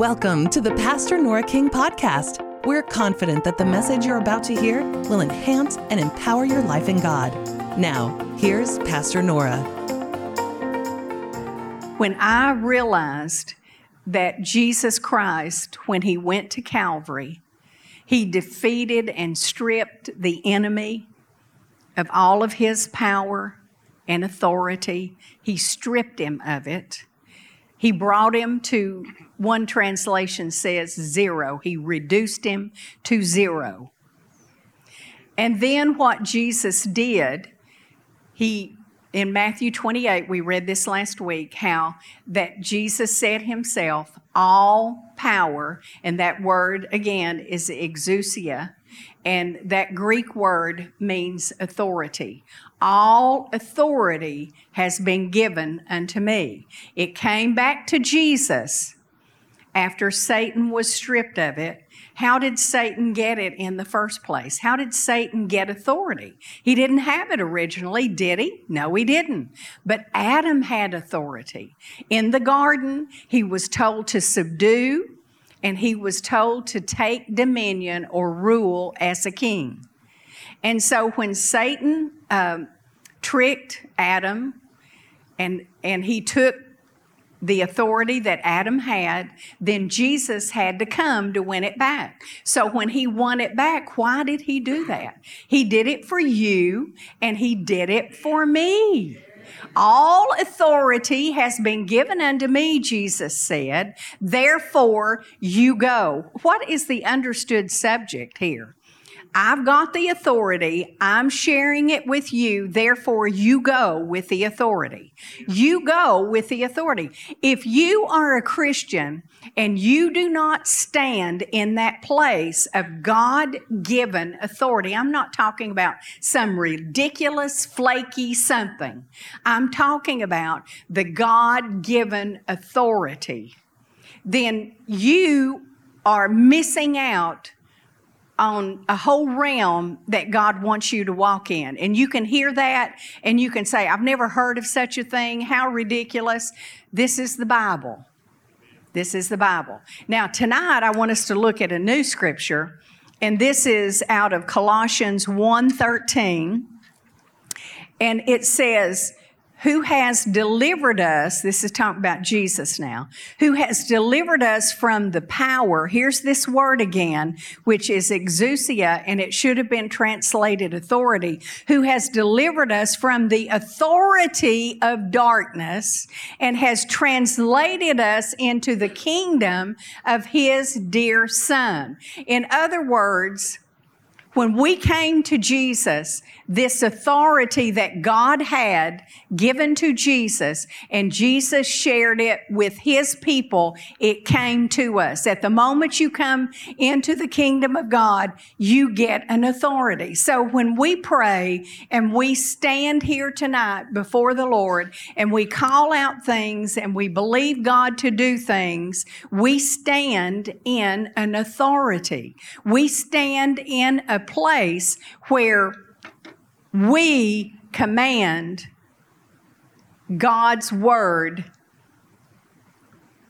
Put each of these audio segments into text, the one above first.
Welcome to the Pastor Nora King podcast. We're confident that the message you're about to hear will enhance and empower your life in God. Now, here's Pastor Nora. When I realized that Jesus Christ, when he went to Calvary, he defeated and stripped the enemy of all of his power and authority, he stripped him of it. He brought him to, one translation says zero. He reduced him to zero. And then what Jesus did, he, in Matthew 28, we read this last week, how that Jesus said himself, all power, and that word again is exousia, and that Greek word means authority. All authority has been given unto me. It came back to Jesus after Satan was stripped of it. How did Satan get it in the first place? How did Satan get authority? He didn't have it originally, did he? No, he didn't. But Adam had authority. In the garden, he was told to subdue and he was told to take dominion or rule as a king. And so when Satan um, tricked Adam and, and he took the authority that Adam had, then Jesus had to come to win it back. So when he won it back, why did he do that? He did it for you and he did it for me. All authority has been given unto me, Jesus said. Therefore, you go. What is the understood subject here? I've got the authority. I'm sharing it with you. Therefore, you go with the authority. You go with the authority. If you are a Christian and you do not stand in that place of God given authority, I'm not talking about some ridiculous, flaky something. I'm talking about the God given authority. Then you are missing out on a whole realm that God wants you to walk in. And you can hear that and you can say, I've never heard of such a thing. How ridiculous. This is the Bible. This is the Bible. Now, tonight I want us to look at a new scripture, and this is out of Colossians 1:13. And it says, who has delivered us, this is talking about Jesus now, who has delivered us from the power, here's this word again, which is exousia, and it should have been translated authority, who has delivered us from the authority of darkness and has translated us into the kingdom of his dear son. In other words, when we came to Jesus, this authority that God had given to Jesus, and Jesus shared it with his people, it came to us. At the moment you come into the kingdom of God, you get an authority. So when we pray and we stand here tonight before the Lord and we call out things and we believe God to do things, we stand in an authority. We stand in a place where we command God's word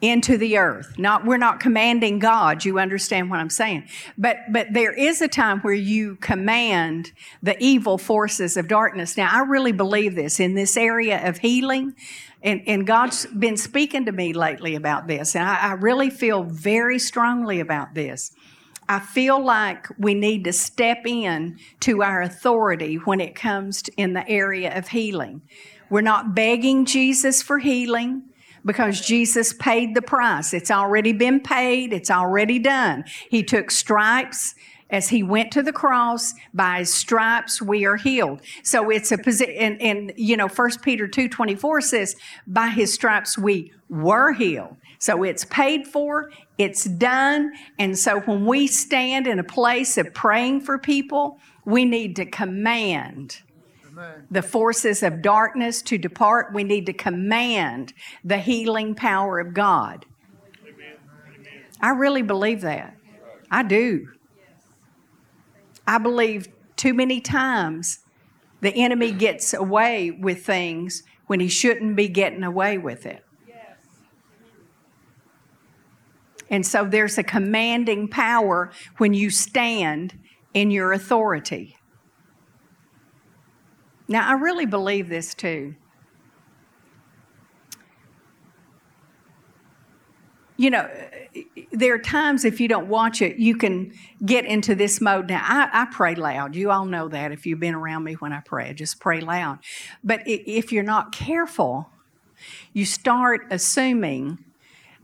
into the earth. Not we're not commanding God, you understand what I'm saying. But but there is a time where you command the evil forces of darkness. Now I really believe this in this area of healing. And, and God's been speaking to me lately about this, and I, I really feel very strongly about this. I feel like we need to step in to our authority when it comes to, in the area of healing. We're not begging Jesus for healing because Jesus paid the price. It's already been paid, it's already done. He took stripes as he went to the cross by his stripes we are healed so it's a position and, and you know First peter 2.24 says by his stripes we were healed so it's paid for, it's done. And so when we stand in a place of praying for people, we need to command the forces of darkness to depart. We need to command the healing power of God. Amen. I really believe that. I do. I believe too many times the enemy gets away with things when he shouldn't be getting away with it. And so there's a commanding power when you stand in your authority. Now, I really believe this too. You know, there are times if you don't watch it, you can get into this mode. Now, I, I, pray loud. You all know that if you've been around me when I pray, I just pray loud. But if you're not careful, you start assuming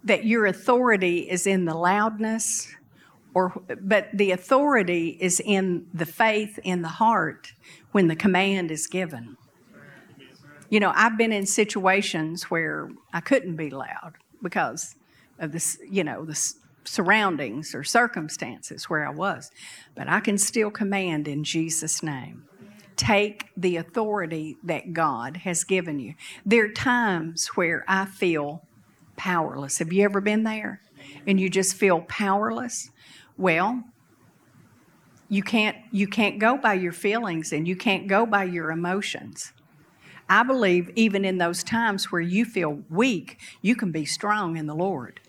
that your authority is in the loudness or but the authority is in the faith in the heart when the command is given. You know, I've been in situations where I couldn't be loud because of this, you know, the surroundings or circumstances where I was. But I can still command in Jesus' name. Take the authority that God has given you. There are times where I feel powerless. Have you ever been there? And you just feel powerless? Well, you can't you can't go by your feelings and you can't go by your emotions. I believe even in those times where you feel weak, you can be strong in the Lord.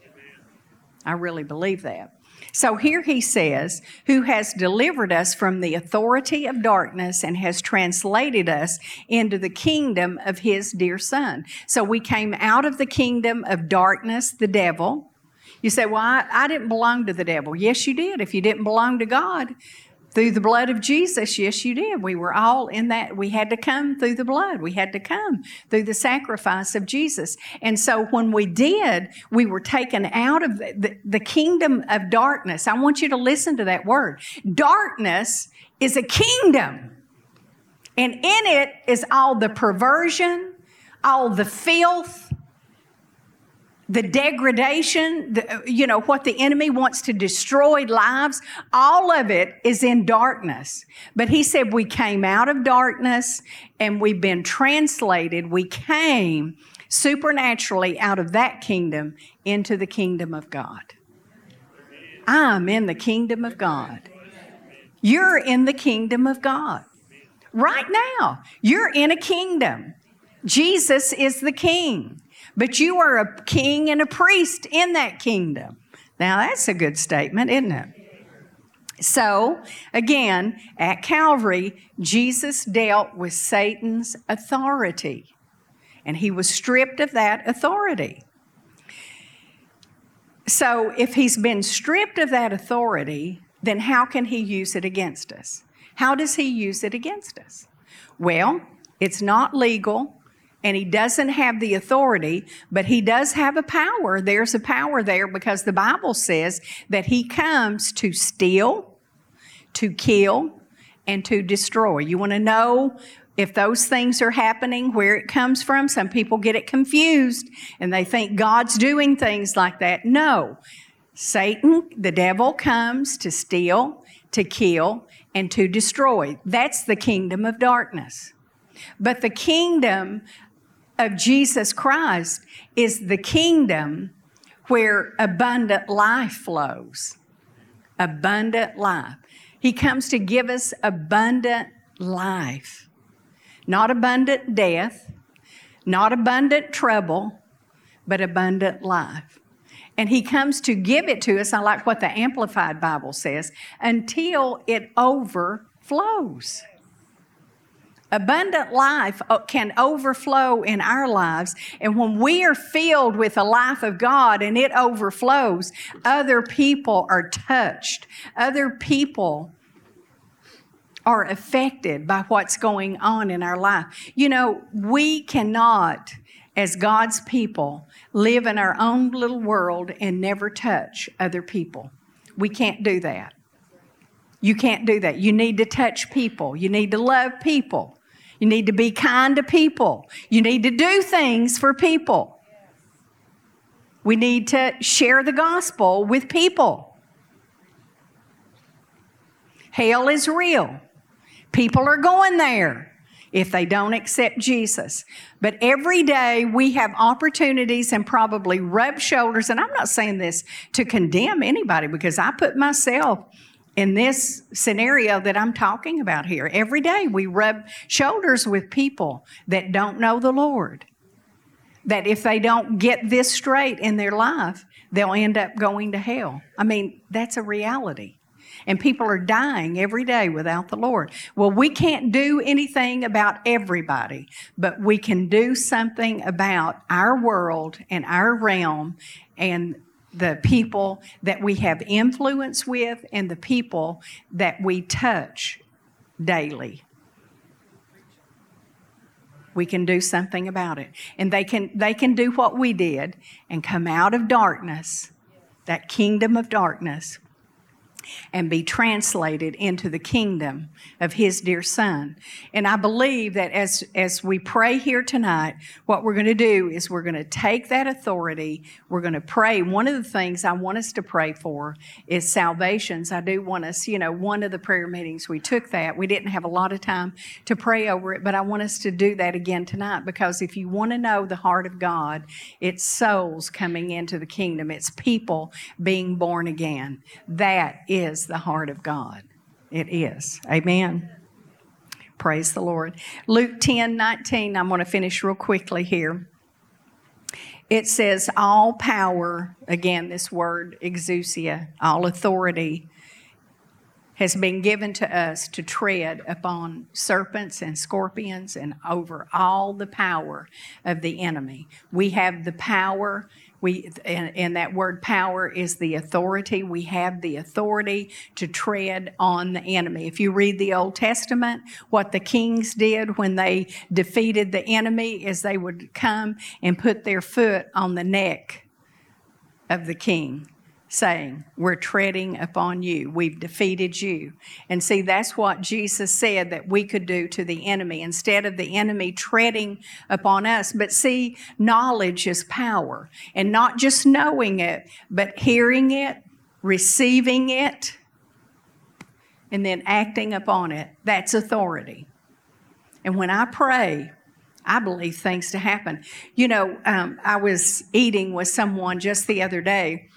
I really believe that. So here he says, Who has delivered us from the authority of darkness and has translated us into the kingdom of his dear Son. So we came out of the kingdom of darkness, the devil. You say, Well, I, I didn't belong to the devil. Yes, you did. If you didn't belong to God, through the blood of Jesus, yes, you did. We were all in that. We had to come through the blood. We had to come through the sacrifice of Jesus. And so when we did, we were taken out of the, the, kingdom of darkness. I want you to listen to that word. Darkness is a kingdom. And in it is all the perversion, all the filth, the degradation, the, you know, what the enemy wants to destroy lives, all of it is in darkness. But he said we came out of darkness and we've been translated. We came supernaturally out of that kingdom into the kingdom of God. I'm in the kingdom of God. You're in the kingdom of God. Right now, you're in a kingdom. Jesus is the king but you are a king and a priest in that kingdom. Now, that's a good statement, isn't it? So, again, at Calvary, Jesus dealt with Satan's authority, and he was stripped of that authority. So, if he's been stripped of that authority, then how can he use it against us? How does he use it against us? Well, it's not legal and he doesn't have the authority, but he does have a power. There's a power there because the Bible says that he comes to steal, to kill, and to destroy. You want to know if those things are happening, where it comes from? Some people get it confused and they think God's doing things like that. No. Satan, the devil, comes to steal, to kill, and to destroy. That's the kingdom of darkness. But the kingdom of Jesus Christ is the kingdom where abundant life flows. Abundant life. He comes to give us abundant life, not abundant death, not abundant trouble, but abundant life. And He comes to give it to us, I like what the Amplified Bible says, until it overflows. Abundant life uh, can overflow in our lives. And when we are filled with the life of God and it overflows, other people are touched. Other people are affected by what's going on in our life. You know, we cannot, as God's people, live in our own little world and never touch other people. We can't do that. You can't do that. You need to touch people. You need to love people. You need to be kind to people. You need to do things for people. We need to share the gospel with people. Hell is real. People are going there if they don't accept Jesus. But every day we have opportunities and probably rub shoulders. And I'm not saying this to condemn anybody because I put myself in this scenario that I'm talking about here. Every day we rub shoulders with people that don't know the Lord. that if they don't get this straight in their life, they'll end up going to hell. I mean, that's a reality. And people are dying every day without the Lord. Well, we can't do anything about everybody, but we can do something about our world and our realm and the people that we have influence with and the people that we touch daily. We can do something about it. And they can they can do what we did and come out of darkness that kingdom of darkness and be translated into the kingdom of his dear son. And I believe that as, as we pray here tonight, what we're going to do is we're going to take that authority, we're going to pray. One of the things I want us to pray for is salvations. I do want us, you know, one of the prayer meetings we took that. We didn't have a lot of time to pray over it, but I want us to do that again tonight because if you want to know the heart of God, it's souls coming into the kingdom, it's people being born again. That is is the heart of God. It is. Amen. Praise the Lord. Luke 10 19, I'm going to finish real quickly here. It says, All power, again, this word exousia, all authority has been given to us to tread upon serpents and scorpions and over all the power of the enemy. We have the power we, and, and, that word power is the authority. We have the authority to tread on the enemy. If you read the Old Testament, what the kings did when they defeated the enemy is they would come and put their foot on the neck of the king saying, We're treading upon you. We've defeated you. And see, that's what Jesus said that we could do to the enemy instead of the enemy treading upon us. But see, knowledge is power. And not just knowing it, but hearing it, receiving it, and then acting upon it. That's authority. And when I pray, I believe things to happen. You know, um, I was eating with someone just the other day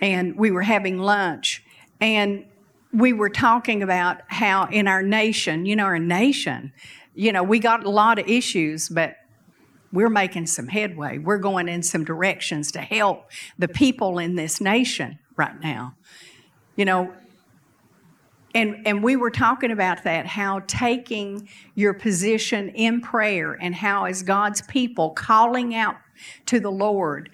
and we were having lunch and we were talking about how in our nation, you know, our nation, you know, we got a lot of issues, but we're making some headway. We're going in some directions to help the people in this nation right now. You know, and, and we were talking about that, how taking your position in prayer and how, as God's people, calling out to the Lord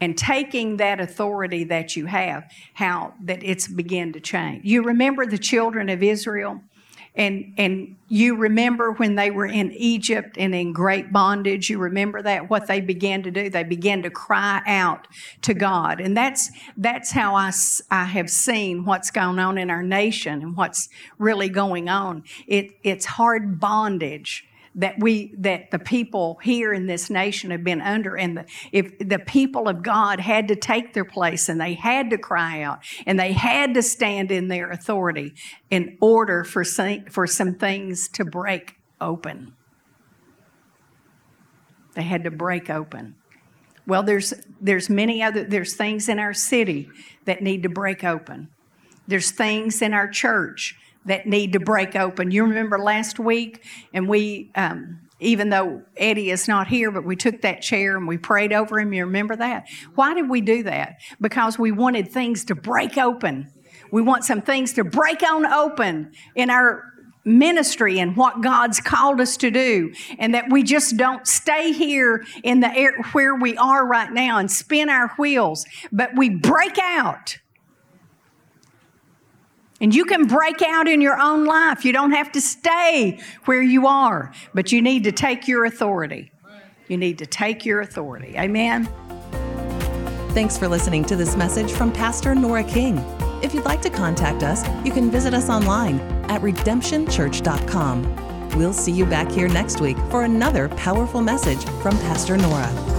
and taking that authority that you have, how that it's begun to change. You remember the children of Israel? And, and you remember when they were in Egypt and in great bondage, you remember that, what they began to do? They began to cry out to God. And that's, that's how I, I have seen what's going on in our nation and what's really going on. It, it's hard bondage that we that the people here in this nation have been under. And the, if the people of God had to take their place and they had to cry out and they had to stand in their authority in order for some, for some things to break open. They had to break open. Well there's there's many other there's things in our city that need to break open. There's things in our church that need to break open. You remember last week, and we, um, even though Eddie is not here, but we took that chair and we prayed over him. You remember that? Why did we do that? Because we wanted things to break open. We want some things to break on open in our ministry and what God's called us to do, and that we just don't stay here in the air where we are right now and spin our wheels, but we break out and you can break out in your own life. You don't have to stay where you are, but you need to take your authority. You need to take your authority. Amen. Thanks for listening to this message from Pastor Nora King. If you'd like to contact us, you can visit us online at redemptionchurch.com. We'll see you back here next week for another powerful message from Pastor Nora.